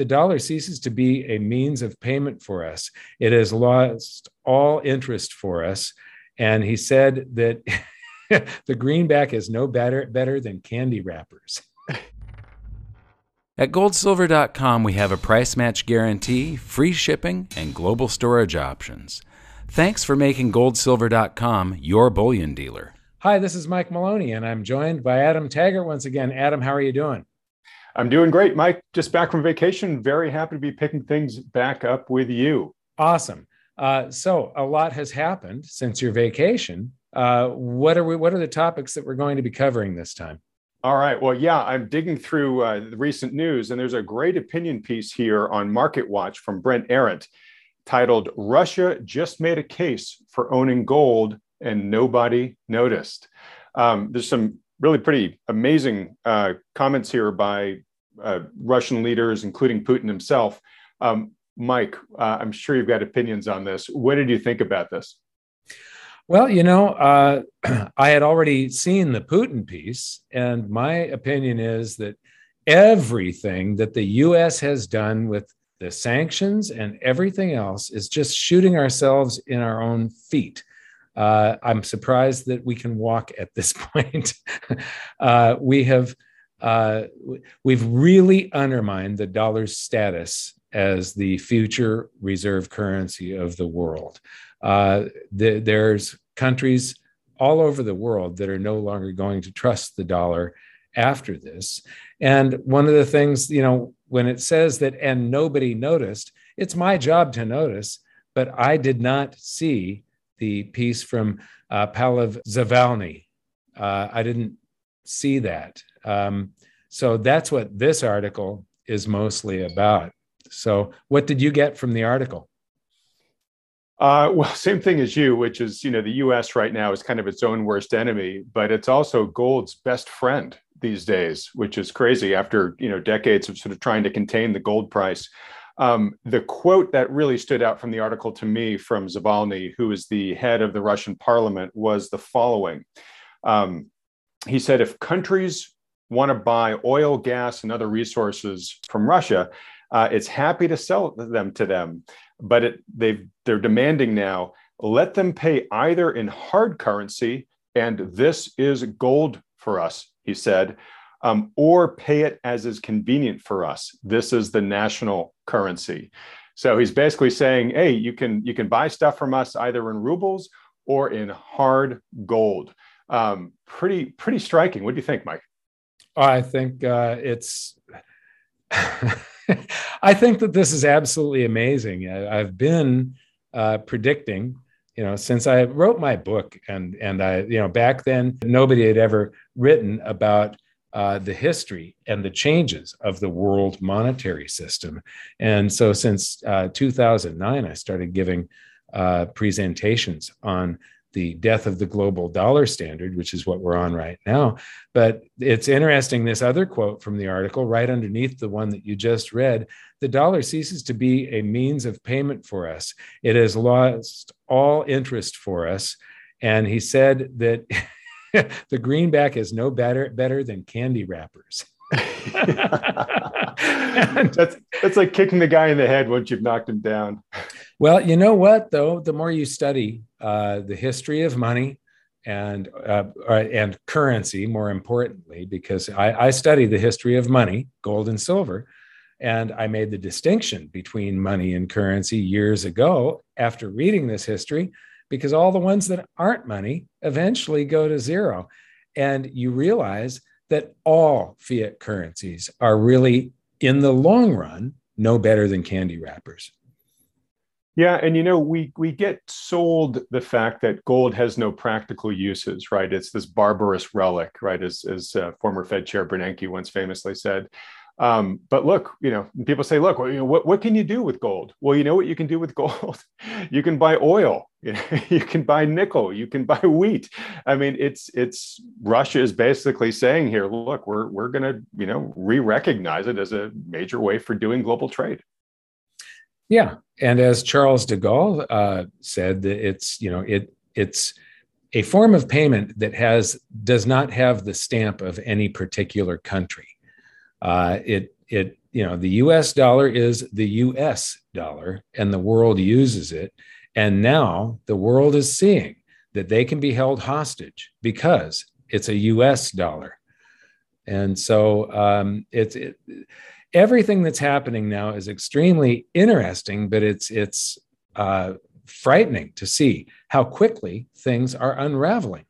the dollar ceases to be a means of payment for us. It has lost all interest for us. And he said that the greenback is no better, better than candy wrappers. At goldsilver.com, we have a price match guarantee, free shipping, and global storage options. Thanks for making goldsilver.com your bullion dealer. Hi, this is Mike Maloney, and I'm joined by Adam Taggart once again. Adam, how are you doing? I'm doing great, Mike. Just back from vacation. Very happy to be picking things back up with you. Awesome. Uh, so a lot has happened since your vacation. Uh, what are we? What are the topics that we're going to be covering this time? All right. Well, yeah, I'm digging through uh, the recent news, and there's a great opinion piece here on Market Watch from Brent Arends titled Russia Just Made a Case for Owning Gold and Nobody Noticed. Um, there's some really pretty amazing uh, comments here by uh, Russian leaders, including Putin himself. Um, Mike, uh, I'm sure you've got opinions on this. What did you think about this? Well, you know, uh, I had already seen the Putin piece, and my opinion is that everything that the US has done with the sanctions and everything else is just shooting ourselves in our own feet. Uh, I'm surprised that we can walk at this point. uh, we have uh, we've really undermined the dollar's status as the future reserve currency of the world. Uh, the, there's countries all over the world that are no longer going to trust the dollar after this. And one of the things, you know, when it says that and nobody noticed, it's my job to notice, but I did not see the piece from uh, Pavel Zavalny. Uh, I didn't see that. Um, so that's what this article is mostly about. So, what did you get from the article? Uh, well, same thing as you, which is, you know, the US right now is kind of its own worst enemy, but it's also gold's best friend these days, which is crazy after, you know, decades of sort of trying to contain the gold price. Um, the quote that really stood out from the article to me from Zavalny, who is the head of the Russian parliament, was the following. Um, he said, if countries want to buy oil, gas, and other resources from Russia, uh, it's happy to sell them to them. But it, they've they're demanding now let them pay either in hard currency and this is gold for us he said um, or pay it as is convenient for us. This is the national currency. So he's basically saying hey you can you can buy stuff from us either in rubles or in hard gold. Um, pretty pretty striking. What do you think mike i think uh, it's I think that this is absolutely amazing. I, have been uh, predicting, you know, since I wrote my book, and and I, you know, back then nobody had ever written about uh, the history and the changes of the world monetary system. And so, since uh, 2009, I started giving uh, presentations on the death of the global dollar standard, which is what we're on right now. But it's interesting, this other quote from the article, right underneath the one that you just read the dollar ceases to be a means of payment for us. It has lost all interest for us. And he said that the greenback is no better, better than candy wrappers. that's that's like kicking the guy in the head once you've knocked him down. Well, you know what though, the more you study uh, the history of money and uh, uh, and currency, more importantly, because I, I study the history of money, gold and silver, and I made the distinction between money and currency years ago after reading this history, because all the ones that aren't money eventually go to zero, and you realize that all fiat currencies are really, in the long run, no better than candy wrappers. Yeah, and you know, we we get sold the fact that gold has no practical uses, right? It's this barbarous relic, right? As as uh, former Fed Chair Bernanke once famously said. Um, but look, you know, people say, look, what, what can you do with gold? Well, you know what you can do with gold? you can buy oil, you can buy nickel, you can buy wheat. I mean, it's it's Russia is basically saying here, look, we're we're gonna, you know, re-recognize it as a major way for doing global trade. Yeah, and as Charles de Gaulle uh, said, it's you know it it's a form of payment that has does not have the stamp of any particular country. Uh, it it you know, the US dollar is the US dollar and the world uses it. And now the world is seeing that they can be held hostage because it's a US dollar. And so um, it's it, everything that's happening now is extremely interesting, but it's it's uh, frightening to see how quickly things are unraveling.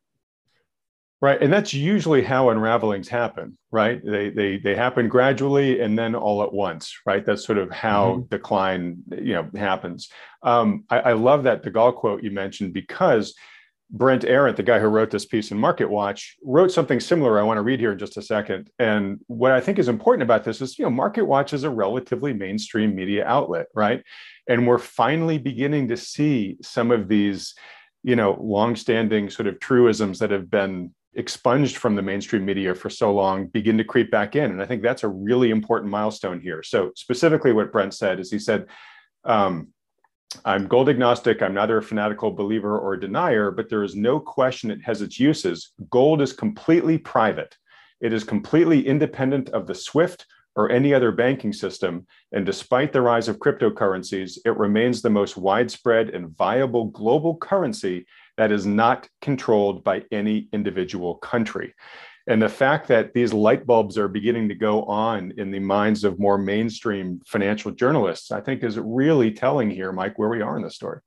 Right, and that's usually how unravelings happen, right? They they they happen gradually and then all at once, right? That's sort of how mm-hmm. decline, you know, happens. Um, I, I love that De Gaulle quote you mentioned because Brent Arends, the guy who wrote this piece in Market Watch, wrote something similar. I want to read here in just a second. And what I think is important about this is, you know, Market Watch is a relatively mainstream media outlet, right? And we're finally beginning to see some of these, you know, longstanding sort of truisms that have been expunged from the mainstream media for so long begin to creep back in. And I think that's a really important milestone here. So specifically, what Brent said is he said. Um, I'm gold agnostic. I'm neither a fanatical believer or a denier, but there is no question it has its uses. Gold is completely private. It is completely independent of the SWIFT or any other banking system. And despite the rise of cryptocurrencies, it remains the most widespread and viable global currency that is not controlled by any individual country. And the fact that these light bulbs are beginning to go on in the minds of more mainstream financial journalists, I think is really telling here, Mike, where we are in the story.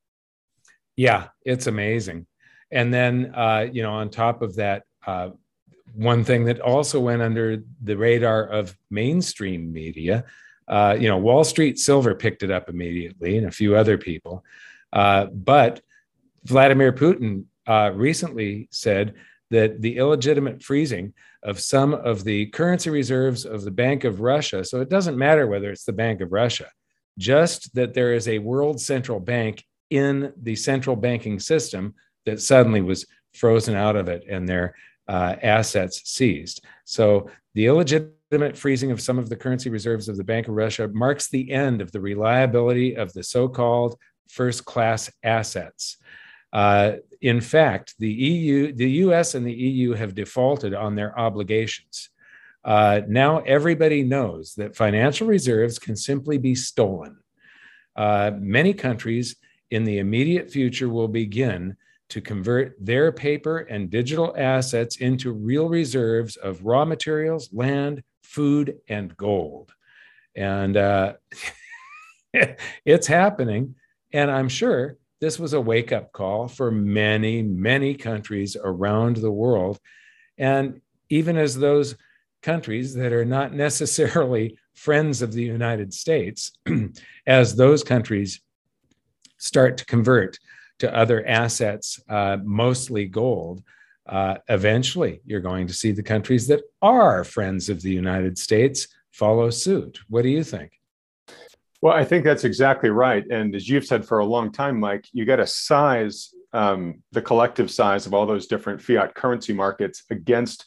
Yeah, it's amazing. And then, uh, you know, on top of that, uh, one thing that also went under the radar of mainstream media, uh, you know, Wall Street Silver picked it up immediately and a few other people. Uh, but Vladimir Putin uh, recently said that the illegitimate freezing of some of the currency reserves of the Bank of Russia, so it doesn't matter whether it's the Bank of Russia, just that there is a world central bank in the central banking system that suddenly was frozen out of it and their uh, assets seized. So the illegitimate freezing of some of the currency reserves of the Bank of Russia marks the end of the reliability of the so called first class assets. Uh, in fact, the EU, the US and the EU have defaulted on their obligations. Uh, now everybody knows that financial reserves can simply be stolen. Uh, many countries in the immediate future will begin to convert their paper and digital assets into real reserves of raw materials, land, food, and gold. And uh, it's happening. And I'm sure this was a wake up call for many, many countries around the world. And even as those countries that are not necessarily friends of the United States, as those countries start to convert to other assets, uh, mostly gold, uh, eventually you're going to see the countries that are friends of the United States follow suit. What do you think? Well, I think that's exactly right. And as you've said for a long time, Mike, you got to size um, the collective size of all those different fiat currency markets against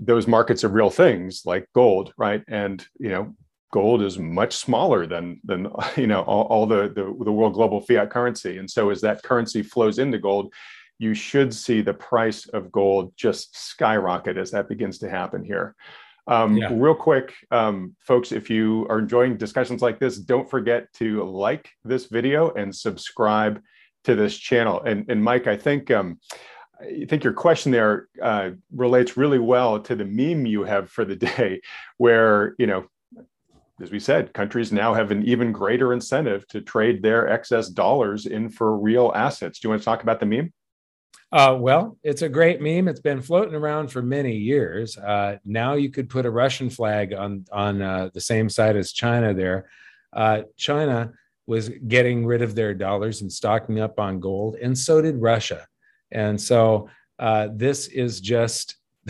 those markets of real things like gold, right? And you know, gold is much smaller than than you know all, all the, the the world global fiat currency. And so as that currency flows into gold, you should see the price of gold just skyrocket as that begins to happen here. Um, yeah. Real quick, um, folks, if you are enjoying discussions like this, don't forget to like this video and subscribe to this channel. And, and Mike, I think um, I think your question there uh, relates really well to the meme you have for the day, where you know, as we said, countries now have an even greater incentive to trade their excess dollars in for real assets. Do you want to talk about the meme? Uh, well, it's a great meme. It's been floating around for many years. Uh, now you could put a Russian flag on on uh, the same side as China. There, uh, China was getting rid of their dollars and stocking up on gold, and so did Russia. And so uh, this is just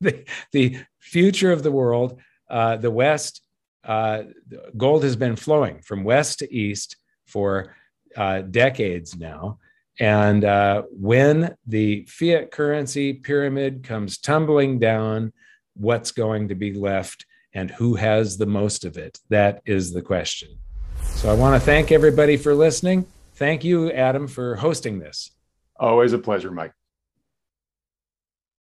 the, the future of the world. Uh, the West gold has been flowing from west to east for decades now. And uh, when the fiat currency pyramid comes tumbling down, what's going to be left and who has the most of it? That is the question. So I want to thank everybody for listening. Thank you, Adam, for hosting this. Always a pleasure, Mike.